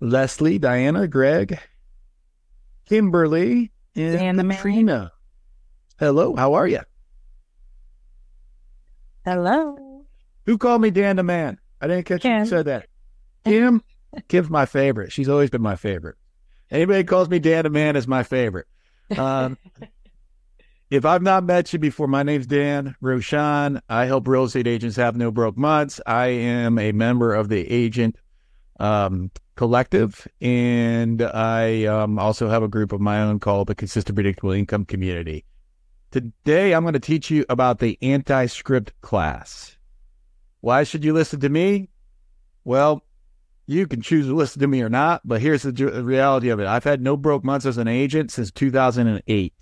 Leslie, Diana, Greg, Kimberly, and Dan the man. Katrina. Hello, how are you? Hello. Who called me Dan the Man? I didn't catch Kim. who said that. Kim? Kim's my favorite. She's always been my favorite. Anybody calls me Dan the Man is my favorite. Um, if I've not met you before, my name's Dan Rochon. I help real estate agents have no broke months. I am a member of the agent um, collective, and I um, also have a group of my own called the Consistent Predictable Income Community. Today, I'm going to teach you about the anti script class. Why should you listen to me? Well, you can choose to listen to me or not, but here's the reality of it. I've had no broke months as an agent since 2008.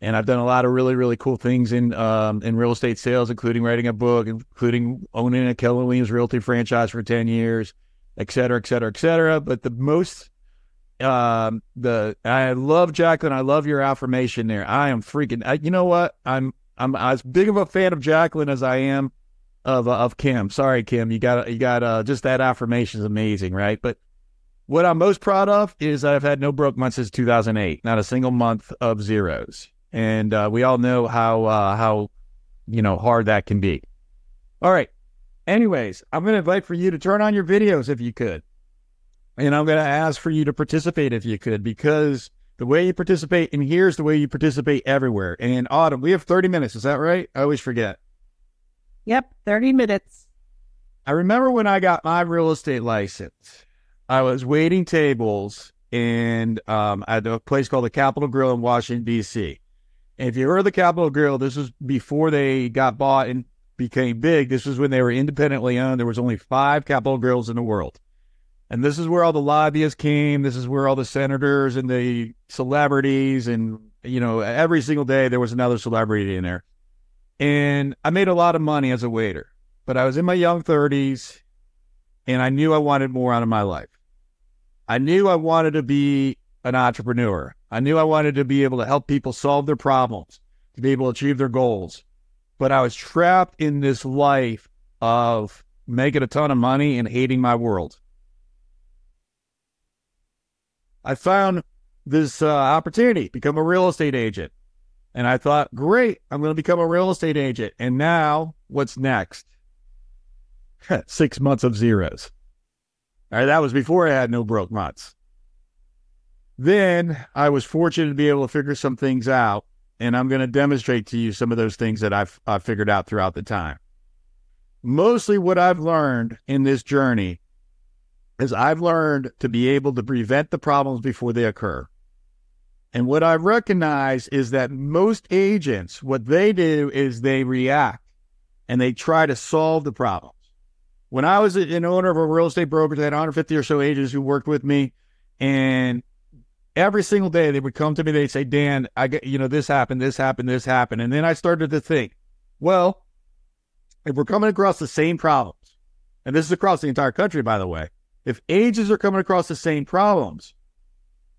And I've done a lot of really, really cool things in um, in real estate sales, including writing a book, including owning a Keller Williams Realty franchise for 10 years, et cetera, et cetera, et cetera. But the most, um, the I love Jacqueline. I love your affirmation there. I am freaking. I, you know what? I'm I'm as big of a fan of Jacqueline as I am of uh, of Kim. Sorry, Kim. You got you got uh, just that affirmation is amazing, right? But what I'm most proud of is I've had no broke months since 2008. Not a single month of zeros, and uh, we all know how uh, how you know hard that can be. All right. Anyways, I'm going to invite for you to turn on your videos if you could, and I'm going to ask for you to participate if you could, because the way you participate in here is the way you participate everywhere. And Autumn, we have 30 minutes. Is that right? I always forget. Yep, 30 minutes. I remember when I got my real estate license, I was waiting tables and um, at a place called the Capital Grille in Washington, D.C. And if you heard the Capital Grille, this was before they got bought and became big. This was when they were independently owned. There was only five Capital Grilles in the world. And this is where all the lobbyists came. This is where all the senators and the celebrities and, you know, every single day there was another celebrity in there. And I made a lot of money as a waiter, but I was in my young 30s and I knew I wanted more out of my life. I knew I wanted to be an entrepreneur. I knew I wanted to be able to help people solve their problems, to be able to achieve their goals. But I was trapped in this life of making a ton of money and hating my world. I found this uh, opportunity, become a real estate agent. And I thought, great, I'm going to become a real estate agent. And now, what's next? Six months of zeros. All right, that was before I had no broke months. Then I was fortunate to be able to figure some things out, and I'm going to demonstrate to you some of those things that I've, I've figured out throughout the time. Mostly what I've learned in this journey is I've learned to be able to prevent the problems before they occur. And what I recognize is that most agents, what they do is they react and they try to solve the problems. When I was an owner of a real estate brokerage, I had 150 or so agents who worked with me. And every single day they would come to me, they'd say, Dan, I get, you know, this happened, this happened, this happened. And then I started to think, well, if we're coming across the same problems, and this is across the entire country, by the way, if agents are coming across the same problems,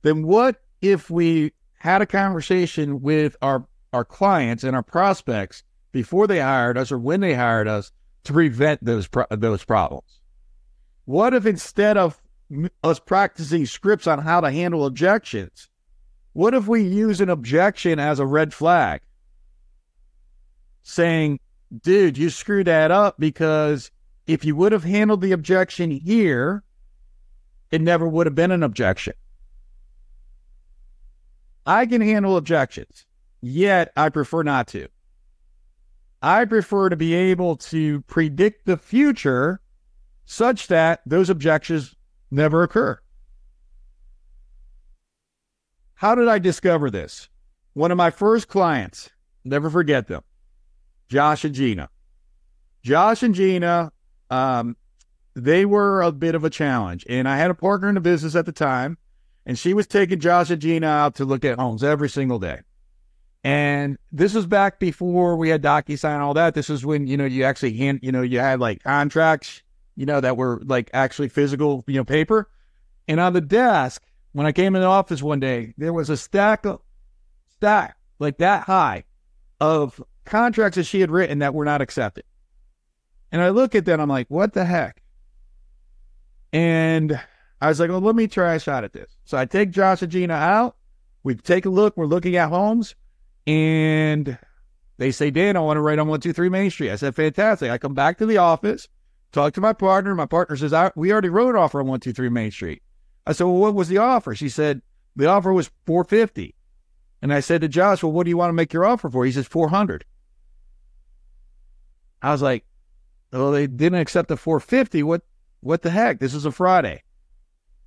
then what if we had a conversation with our our clients and our prospects before they hired us or when they hired us to prevent those pro- those problems? What if instead of us practicing scripts on how to handle objections, what if we use an objection as a red flag, saying, "Dude, you screwed that up because if you would have handled the objection here, it never would have been an objection." I can handle objections, yet I prefer not to. I prefer to be able to predict the future such that those objections never occur. How did I discover this? One of my first clients, never forget them, Josh and Gina. Josh and Gina, um, they were a bit of a challenge. And I had a partner in the business at the time And she was taking Josh and Gina out to look at homes every single day. And this was back before we had DocuSign and all that. This was when, you know, you actually hand, you know, you had like contracts, you know, that were like actually physical, you know, paper. And on the desk, when I came in the office one day, there was a stack of stack like that high of contracts that she had written that were not accepted. And I look at that, I'm like, what the heck? And I was like, well, let me try a shot at this. So I take Josh and Gina out. We take a look. We're looking at homes. And they say, Dan, I want to write on 123 Main Street. I said, fantastic. I come back to the office, talk to my partner. My partner says, we already wrote an offer on 123 Main Street. I said, well, what was the offer? She said, the offer was 450. And I said to Josh, well, what do you want to make your offer for? He says, 400. I was like, well, they didn't accept the 450. What, what the heck? This is a Friday.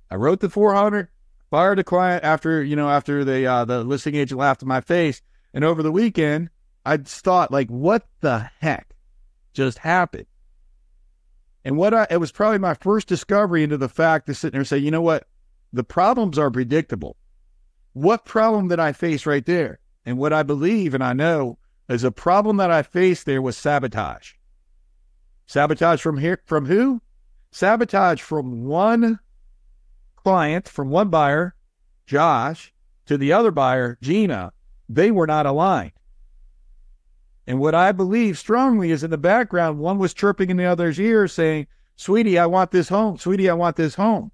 I wrote the 400, fired the client after, you know, after the, uh, the listing agent laughed in my face. And over the weekend, I just thought, like, what the heck just happened? And what I, it was probably my first discovery into the fact to sit there and say, you know what? The problems are predictable. What problem did I face right there? And what I believe and I know is a problem that I faced there was sabotage. Sabotage from here, from who? Sabotage from one client, from one buyer, Josh, to the other buyer, Gina. They were not aligned. And what I believe strongly is in the background, one was chirping in the other's ear saying, Sweetie, I want this home. Sweetie, I want this home.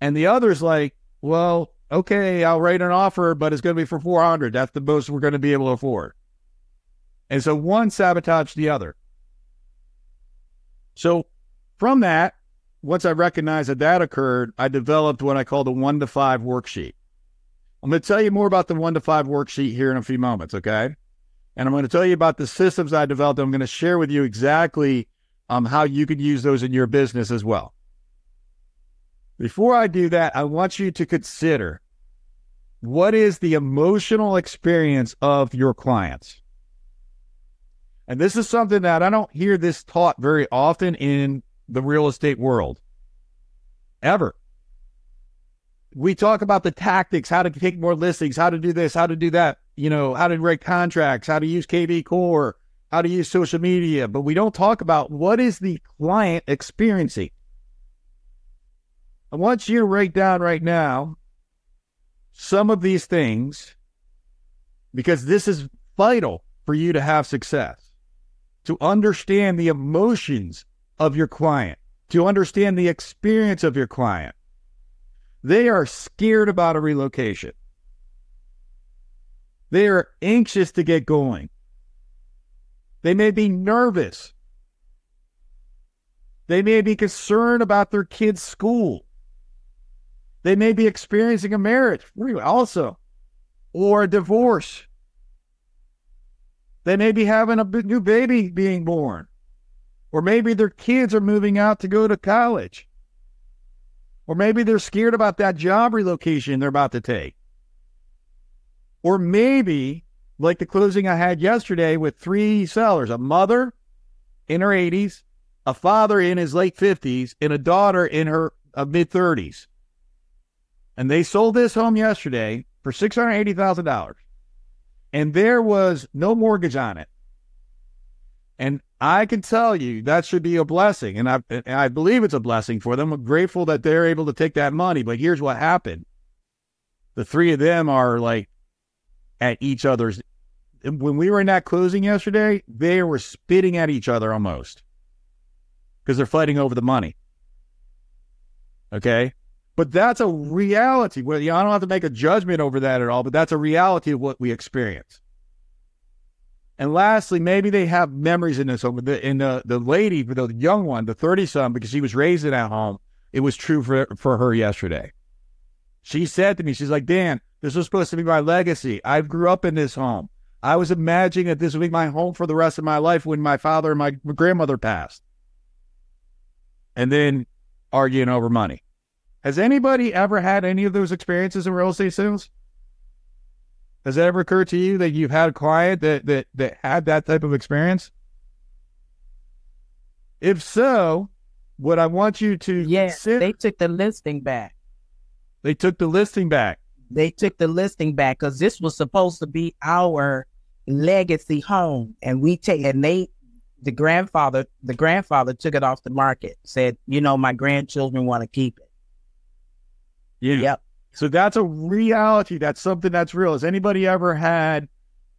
And the other's like, Well, okay, I'll write an offer, but it's going to be for 400. That's the most we're going to be able to afford. And so one sabotaged the other. So from that, once I recognized that that occurred, I developed what I call the one to five worksheet. I'm going to tell you more about the one to five worksheet here in a few moments, okay? And I'm going to tell you about the systems I developed. I'm going to share with you exactly um, how you can use those in your business as well. Before I do that, I want you to consider what is the emotional experience of your clients. And this is something that I don't hear this taught very often in the real estate world. Ever. We talk about the tactics, how to take more listings, how to do this, how to do that, you know, how to write contracts, how to use KV Core, how to use social media, but we don't talk about what is the client experiencing. I want you to write down right now some of these things because this is vital for you to have success to understand the emotions of your client, to understand the experience of your client. They are scared about a relocation. They are anxious to get going. They may be nervous. They may be concerned about their kid's school. They may be experiencing a marriage also or a divorce. They may be having a new baby being born. Or maybe their kids are moving out to go to college. Or maybe they're scared about that job relocation they're about to take. Or maybe, like the closing I had yesterday with three sellers a mother in her 80s, a father in his late 50s, and a daughter in her uh, mid 30s. And they sold this home yesterday for $680,000 and there was no mortgage on it. And I can tell you that should be a blessing. And I, and I believe it's a blessing for them. I'm grateful that they're able to take that money. But here's what happened the three of them are like at each other's. When we were in that closing yesterday, they were spitting at each other almost because they're fighting over the money. Okay. But that's a reality. Well, you know, I don't have to make a judgment over that at all, but that's a reality of what we experience. And lastly, maybe they have memories in this home. In the, the lady, the young one, the 30 son, because she was raised in that home, it was true for, for her yesterday. She said to me, she's like, Dan, this was supposed to be my legacy. I grew up in this home. I was imagining that this would be my home for the rest of my life when my father and my grandmother passed. And then arguing over money. Has anybody ever had any of those experiences in real estate sales? Has that ever occurred to you that you've had a client that that that had that type of experience? If so, what I want you to yeah, consider, they took the listing back. They took the listing back. They took the listing back because this was supposed to be our legacy home, and we take and they, the grandfather, the grandfather took it off the market. Said, you know, my grandchildren want to keep it. Yeah. Yep. So that's a reality. That's something that's real. Has anybody ever had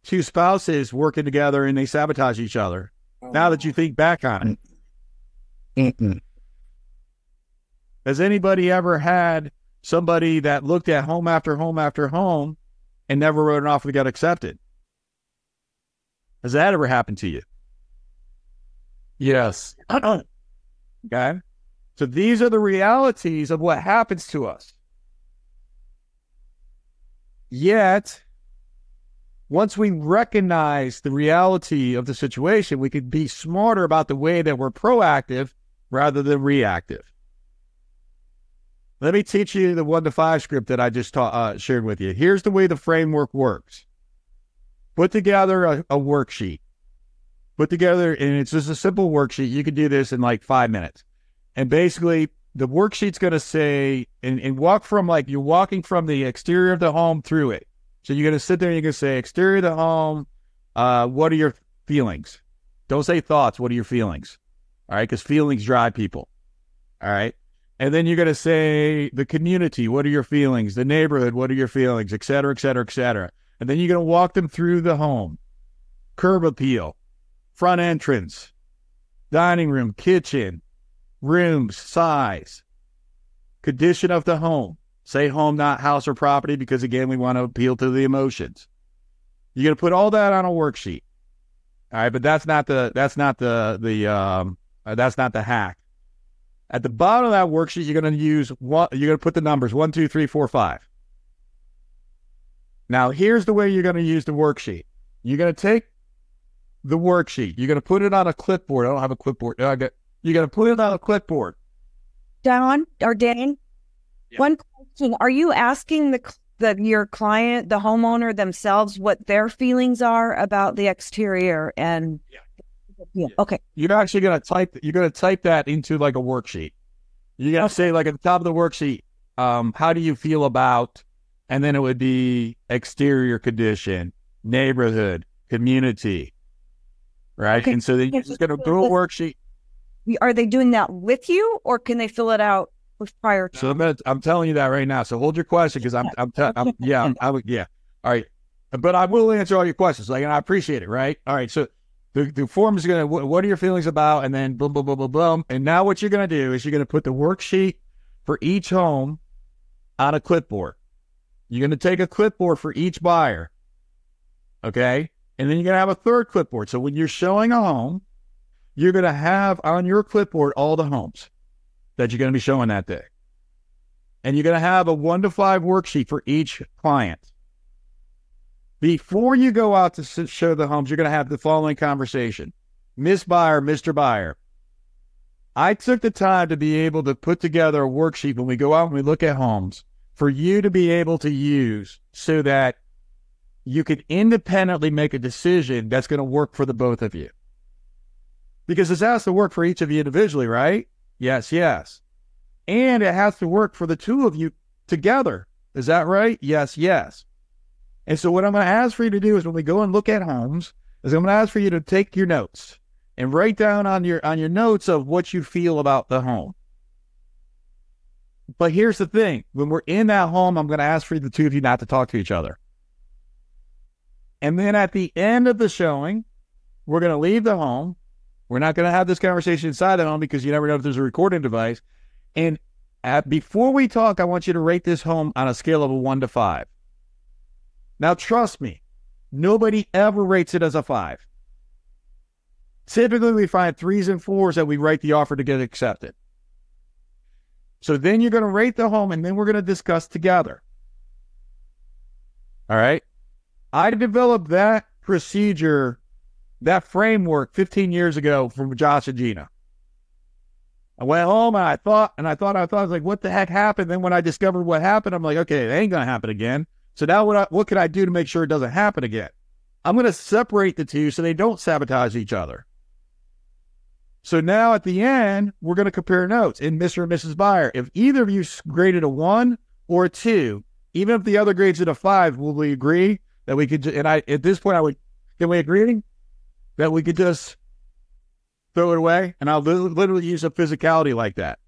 two spouses working together and they sabotage each other? Oh, now that you think back on it, Mm-mm. has anybody ever had somebody that looked at home after home after home and never wrote an offer that got accepted? Has that ever happened to you? Yes. Okay. So these are the realities of what happens to us. Yet, once we recognize the reality of the situation, we could be smarter about the way that we're proactive rather than reactive. Let me teach you the one to five script that I just ta- uh, shared with you. Here's the way the framework works put together a, a worksheet. Put together, and it's just a simple worksheet. You can do this in like five minutes. And basically, the worksheet's going to say, and, and walk from like you're walking from the exterior of the home through it. So you're going to sit there and you're going to say, exterior of the home, uh, what are your feelings? Don't say thoughts. What are your feelings? All right. Because feelings drive people. All right. And then you're going to say the community. What are your feelings? The neighborhood. What are your feelings? Et cetera, et cetera, et cetera. And then you're going to walk them through the home, curb appeal, front entrance, dining room, kitchen, rooms, size, condition of the home. Say home, not house or property, because again, we want to appeal to the emotions. You're going to put all that on a worksheet. All right, but that's not the that's not the the um uh, that's not the hack. At the bottom of that worksheet, you're going to use one. You're going to put the numbers one, two, three, four, five. Now, here's the way you're going to use the worksheet. You're going to take the worksheet. You're going to put it on a clipboard. I don't have a clipboard. I got, you're going to put it on a clipboard. Don or Dan, Yeah. one question: Are you asking the the your client, the homeowner themselves, what their feelings are about the exterior? And Yeah. yeah, okay, You're actually going to type. You're going to type that into like a worksheet. You're going to say like at the top of the worksheet, um, how do you feel about, and then it would be exterior condition, neighborhood, community, right? Okay. And so then you're just going to do a worksheet. Are they doing that with you, or can they fill it out with prior? To? So I'm, gonna, I'm telling you that right now. So hold your question because I'm, I'm, te- I'm, yeah, I would, yeah. All right, but I will answer all your questions. Like, and I appreciate it. Right. All right. So the the form is gonna. What, what are your feelings about? And then boom, boom, boom, boom, boom. And now what you're gonna do is you're gonna put the worksheet for each home on a clipboard. You're gonna take a clipboard for each buyer. Okay. And then you're gonna have a third clipboard. So when you're showing a home, you're gonna have on your clipboard all the homes that you're going to be showing that day. And you're going to have a one to five worksheet for each client. Before you go out to show the homes, you're going to have the following conversation Miss Buyer, Mr. Buyer, I took the time to be able to put together a worksheet when we go out and we look at homes for you to be able to use so that you can independently make a decision that's going to work for the both of you. Because this has to work for each of you individually, right? Yes, yes. And it has to work for the two of you together. Is that right? Yes, yes. And so what I'm going to ask for you to do is when we go and look at homes, is I'm going to ask for you to take your notes and write down on your on your notes of what you feel about the home. But here's the thing: when we're in that home, I'm going to ask for the two of you not to talk to each other. And then at the end of the showing, we're going to leave the home. We're not going to have this conversation inside the home because you never know if there's a recording device. And at, before we talk, I want you to rate this home on a scale of a one to five. Now, trust me, nobody ever rates it as a five. Typically, we find threes and fours that we write the offer to get accepted. So then you're going to rate the home and then we're going to discuss together. All right. I developed that procedure, that framework 15 years ago from Josh and Gina. I went oh home and I thought, and I thought, I thought, I was like, what the heck happened? Then when I discovered what happened, I'm like, okay, it ain't to happen again. So now what, I, what can I do to make sure it doesn't happen again? I'm to separate the two so they don't sabotage each other. So now at the end, we're to compare notes in Mr. and Mrs. Buyer. If either of you graded a one or a two, even if the other grade's at a five, will we agree that we could? And I at this point, I would can we agree that we could just throw it away? And I'll li- literally use a physicality like that.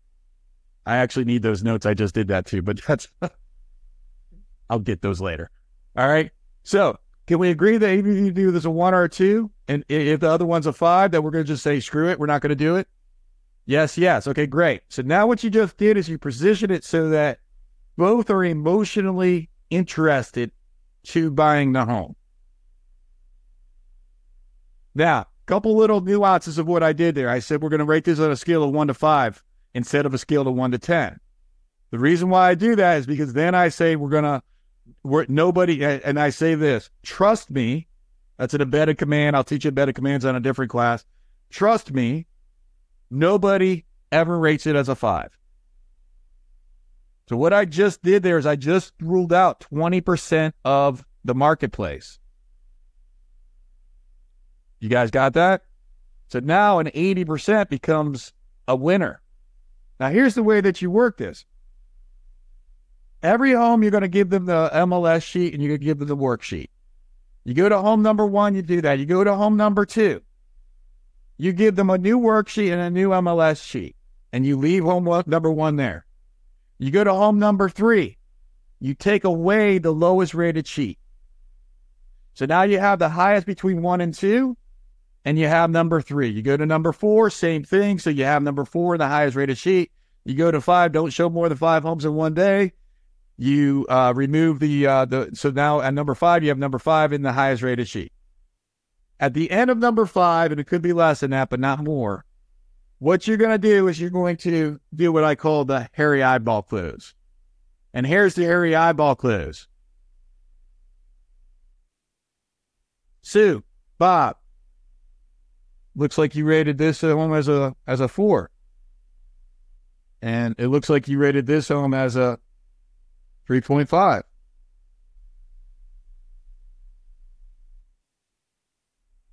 I actually need those notes. I just did that too, but that's I'll get those later. All right. So can we agree that if you do this a one or a two, and if the other one's a five, that we're going to just say screw it, we're not going to do it? Yes, yes. Okay, great. So now what you just did is you position it so that both are emotionally interested to buying the home. Now, a couple little nuances of what I did there. I said we're going to rate this on a scale of one to five instead of a scale of one to ten. The reason why I do that is because then I say we're going to we're nobody and I say this, trust me. That's an embedded command. I'll teach you embedded commands on a different class. Trust me, nobody ever rates it as a five. So what I just did there is I just ruled out 20% of the marketplace. You guys got that? So now an 80% becomes a winner. Now here's the way that you work this. Every home, you're going to give them the MLS sheet and you're going to give them the worksheet. You go to home number one, you do that. You go to home number two, you give them a new worksheet and a new MLS sheet, and you leave home number one there. You go to home number three, you take away the lowest rated sheet. So now you have the highest between one and two, and you have number three. You go to number four, same thing. So you have number four, the highest rated sheet. You go to five, don't show more than five homes in one day you uh, remove the uh, the so now at number five you have number five in the highest rated sheet. At the end of number five, and it could be less than that, but not more. What you're going to do is you're going to do what I call the hairy eyeball close, and here's the hairy eyeball close. Sue, Bob, looks like you rated this home as a as a four, and it looks like you rated this home as a 3.5.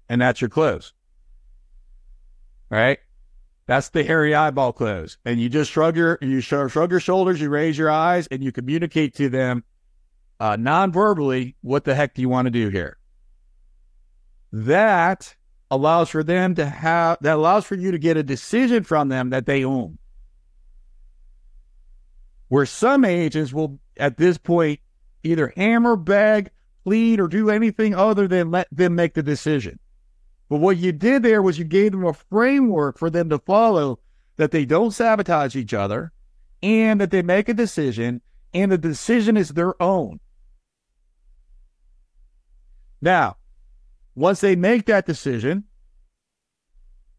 And that's your close. Right? That's the hairy eyeball close. And you just shrug your you shrug, your shoulders, you raise your eyes, and you communicate to them uh, non-verbally what the heck do you want to do here. That allows for them to have that allows for you to get a decision from them that they own. Where some agents will at this point either hammer, beg, plead, or do anything other than let them make the decision. But what you did there was you gave them a framework for them to follow that they don't sabotage each other and that they make a decision and the decision is their own. Now, once they make that decision,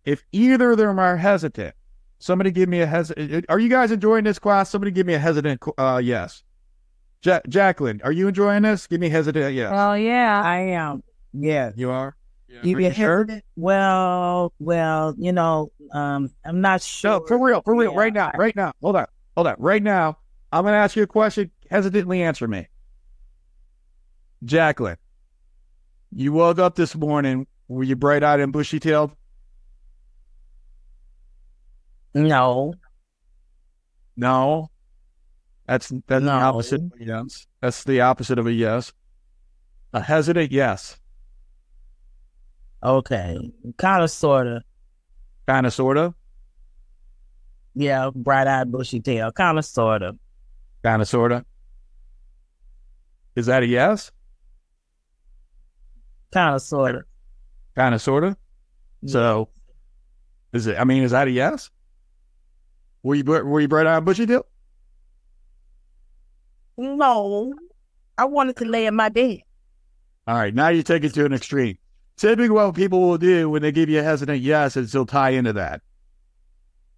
if either of them are hesitant, somebody give me a hesitant. Are you guys enjoying this class? Somebody give me a hesitant uh, yes. Ja- Jacqueline, are you enjoying this? Give me hesitant yes. Well, yeah. I am. Yeah. you are? You Are get sure? hesitant? Well, well, you know, um, I'm not sure. No, for real, for real, Yeah, right now, right now. Hold on, hold on. Right now, I'm going to ask you a question. Hesitantly answer me. Jacqueline, you woke up this morning. Were you bright eyed and bushy tailed? No. No. That's that's the opposite of a yes. That's the opposite of a yes. A hesitant yes. Okay. Kind of, sort of. Kind of, sort of. Yeah. Bright eyed, bushy tail. Kind of, sort of. Kind of, sort of. Is that a yes? Kind of, sort of. Kind of, sort of. So, is it? I mean, is that a yes? Were you were you bright eyed bushy tail? No. I wanted to lay in my bed. All right, now you take it to an extreme. Typically, what people will do when they give you a hesitant yes is they'll tie into that,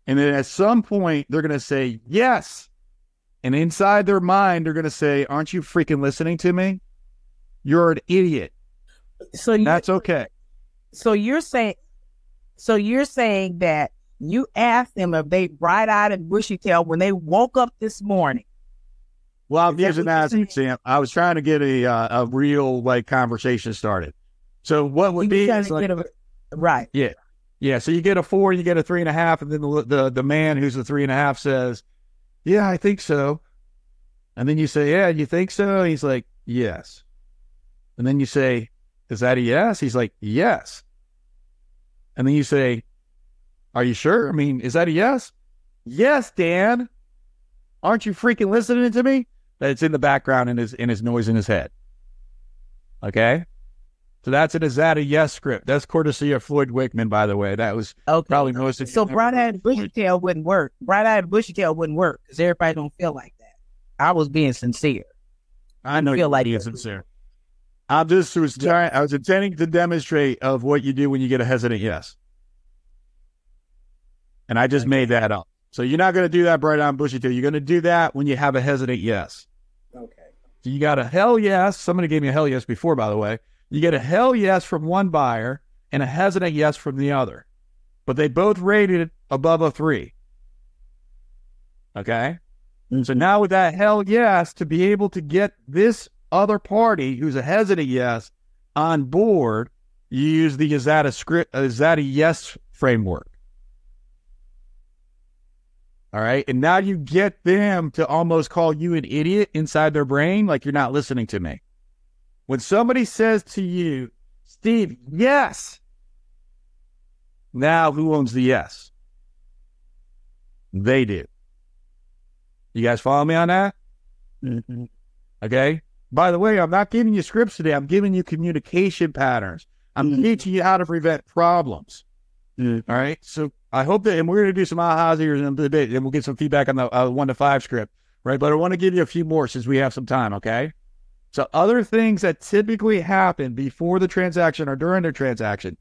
and then at some point they're going to say yes, and inside their mind they're going to say, "Aren't you freaking listening to me? You're an idiot." So you, That's okay. so you're saying, so you're saying that you asked them if they bright eyed and bushy tail when they woke up this morning. Well, I'm using that as an example. I was trying to get a uh, a real like conversation started. So what would You be trying is to like- a- right. Yeah, yeah. so you get a four, you get a three and a half, and then the the, the man who's the three and a half says, "Yeah, I think so." And then you say, Yeah, you think so? He's like, Yes. And then you say, Is that a yes? He's like, Yes. And then you say, Are you sure? I mean, is that a yes? Yes, Dan. Aren't you freaking listening to me? That it's in the background in his in his noise in his head. Okay? So that's an is that a yes script. That's courtesy of Floyd Wickman, by the way. That was Okay. probably most of you So bright eyed bushy tail wouldn't work. Bright eyed bushy tail wouldn't work because everybody don't feel like that. I was being sincere. I know you're like being sincere. I just was trying. I was intending to demonstrate of what you do when you get a hesitant yes, and I just made that up. So you're not going to do that bright on bushy tail. You're going to do that when you have a hesitant yes. Okay. So you got a hell yes. Somebody gave me a hell yes before, by the way. You get a hell yes from one buyer and a hesitant yes from the other, but they both rated it above a three. Okay. Mm-hmm. So now with that hell yes, to be able to get this other party who's a hesitant yes on board, you use the is that a script is that a yes framework. All right. And now you get them to almost call you an idiot inside their brain, like you're not listening to me. When somebody says to you, Steve, yes. Now who owns the yes? They do. You guys follow me on that? Mhm. Okay. By the way, I'm not giving you scripts today. I'm giving you communication patterns. I'm Mhm. teaching you how to prevent problems. Mhm. All right. So I hope that, and we're going to do some ahas here in a bit, and we'll get some feedback on the uh, one to five script, right? But I want to give you a few more since we have some time. Okay. So other things that typically happen before the transaction or during the transaction.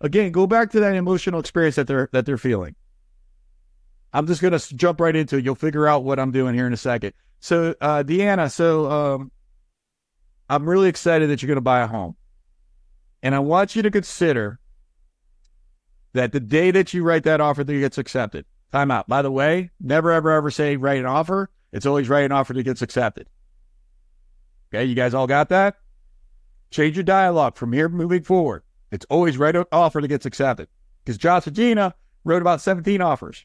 Again, go back to that emotional experience that they're that they're feeling. I'm just going to jump right into it. You'll figure out what I'm doing here in a second. So, uh, Deanna, so um, I'm really excited that you're going to buy a home. And I want you to consider that the day that you write that offer that gets accepted, time out. By the way, never, ever, ever say write an offer. It's always write an offer that gets accepted. Okay, you guys all got that? Change your dialogue from here moving forward. It's always write an offer that gets accepted. Because Josh and Gina wrote about 17 offers.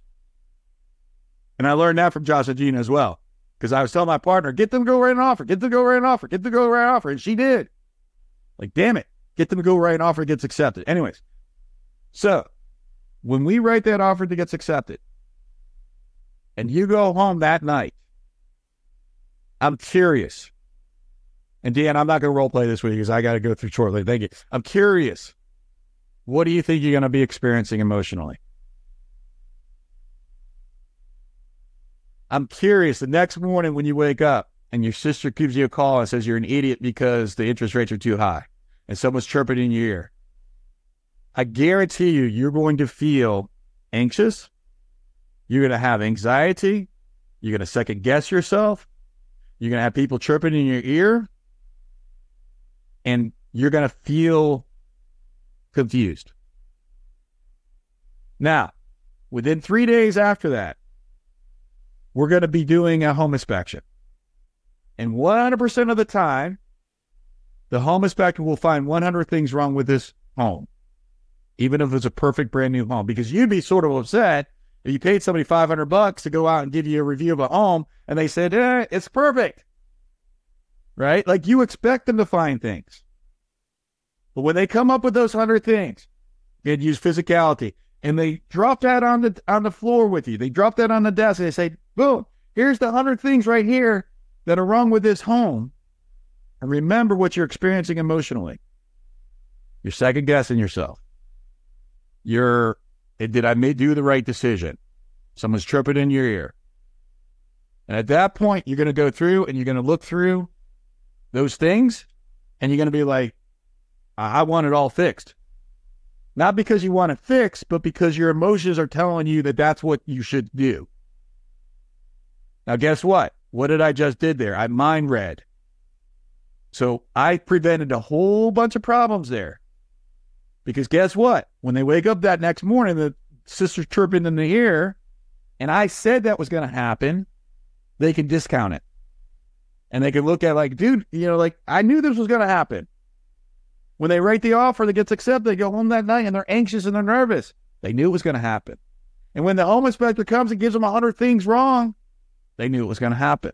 And I learned that from Josh and Gina as well. Because I was telling my partner, get them to go write an offer, get them to go write an offer, get them to go write an offer. And she did. Like, damn it. Get them to go write an offer gets accepted. Anyways, so when we write that offer that gets accepted, and you go home that night, I'm curious. And Dan, I'm not going to role play this with you because I got to go through shortly. Thank you. I'm curious. What do you think you're going to be experiencing emotionally? I'm curious. The next morning when you wake up and your sister gives you a call and says you're an idiot because the interest rates are too high and someone's chirping in your ear, I guarantee you, you're going to feel anxious. You're going to have anxiety. You're going to second guess yourself. You're going to have people chirping in your ear. And you're going to feel confused. Now, within three days after that, we're going to be doing a home inspection. And 100% of the time, the home inspector will find 100 things wrong with this home, even if it's a perfect brand new home, because you'd be sort of upset if you paid somebody 500 bucks to go out and give you a review of a home and they said, eh, it's perfect. Right? Like you expect them to find things. But when they come up with those 100 things, and use physicality, and they drop that on the on the floor with you. They drop that on the desk and they say, boom, here's the hundred things right here that are wrong with this home. And remember what you're experiencing emotionally. You're second guessing yourself. You're did I do the right decision? Someone's chirping in your ear. And at that point, you're gonna go through and you're gonna look through those things and you're gonna be like, I want it all fixed. Not because you want it fixed, but because your emotions are telling you that that's what you should do. Now, guess what? What did I just did there? I mind read. So I prevented a whole bunch of problems there. Because guess what? When they wake up that next morning, the sister's chirping in the ear, and I said that was going to happen, they can discount it. And they can look at like, dude, you know, like I knew this was going to happen. When they write the offer that gets accepted, they go home that night and they're anxious and they're nervous. They knew it was going to happen. And when the home inspector comes and gives them a hundred things wrong, they knew it was going to happen.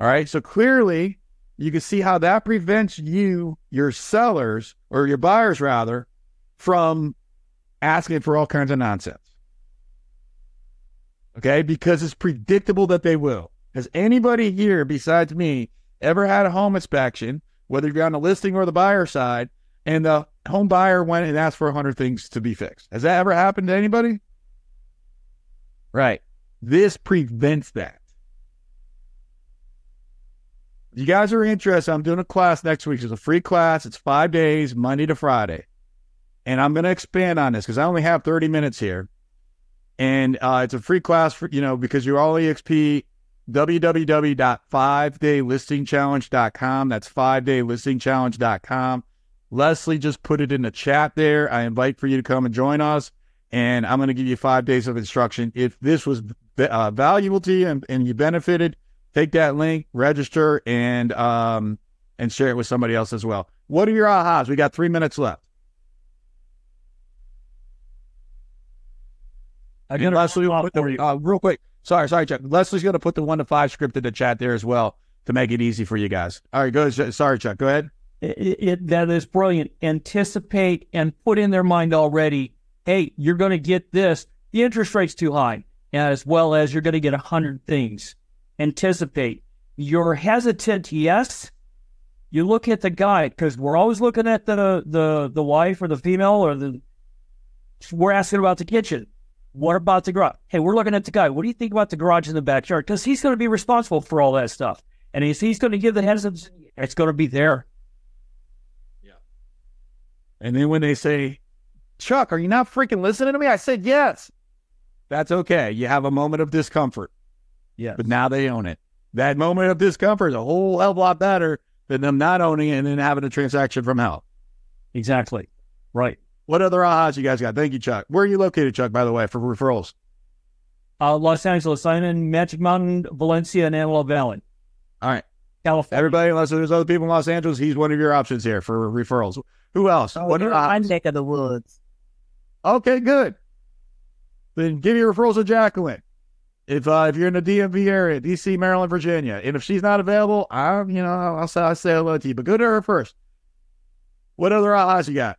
All right. So clearly, you can see how that prevents you, your sellers, or your buyers rather, from asking for all kinds of nonsense. Okay. Because it's predictable that they will. Has anybody here besides me ever had a home inspection, whether you're on the listing or the buyer side, and the home buyer went and asked for 100 things to be fixed? Has that ever happened to anybody? Right. This prevents that. If you guys are interested, I'm doing a class next week. It's a free class. It's five days, Monday to Friday. And I'm going to expand on this because I only have 30 minutes here. And uh, it's a free class for, you know, because you're all EXP, www.5daylistingchallenge.com. That's 5daylistingchallenge.com. Leslie just put it in the chat there. I invite for you to come and join us. And I'm going to give you five days of instruction. If this was uh, valuable to you and, and you benefited, take that link, register, and um, and share it with somebody else as well. What are your ahas? We got three minutes left. I got Leslie, uh, real quick. Sorry, sorry, Chuck. Leslie's going to put the one to five script in the chat there as well to make it easy for you guys. All right, go. Sorry, Chuck. Go ahead. It, it, that is brilliant. Anticipate and put in their mind already. Hey, you're going to get this. The interest rate's too high, as well as you're going to get a hundred things anticipate. You're hesitant, yes. You look at the guy because we're always looking at the the the wife or the female or the. We're asking about the kitchen. What about the garage? Hey, we're looking at the guy. What do you think about the garage in the backyard? Because he's going to be responsible for all that stuff, and he's he's going to give the hesitance. It's going to be there. Yeah. And then when they say, "Chuck, are you not freaking listening to me?" I said, "Yes." That's okay. You have a moment of discomfort. Yeah. But now they own it. That moment of discomfort is a whole hell of a lot better than them not owning it and then having a transaction from hell. Exactly. Right. What other ahas you guys got? Thank you, Chuck. Where are you located, Chuck, by the way, for referrals? Uh, Los Angeles. I'm in Magic Mountain, Valencia, and Antelope Valley. All right. California. Everybody, unless there's other people in Los Angeles, he's one of your options here for referrals. Who else? Oh, what you're are my neck of the woods. Okay, good. Then give your referrals to Jacqueline. If uh, if you're in the DMV area, DC, Maryland, Virginia, and if she's not available, I you know I'll say I'll say hello to you. But go to her first. What other ahas you got?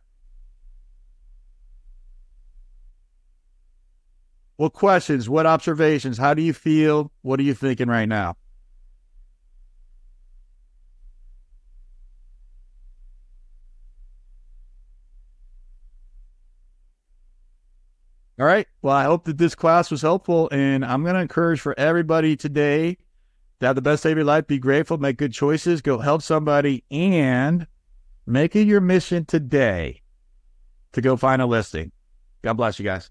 What questions? What observations? How do you feel? What are you thinking right now? All right. Well, I hope that this class was helpful. And I'm going to encourage for everybody today to have the best day of your life. Be grateful, make good choices, go help somebody, and make it your mission today to go find a listing. God bless you guys.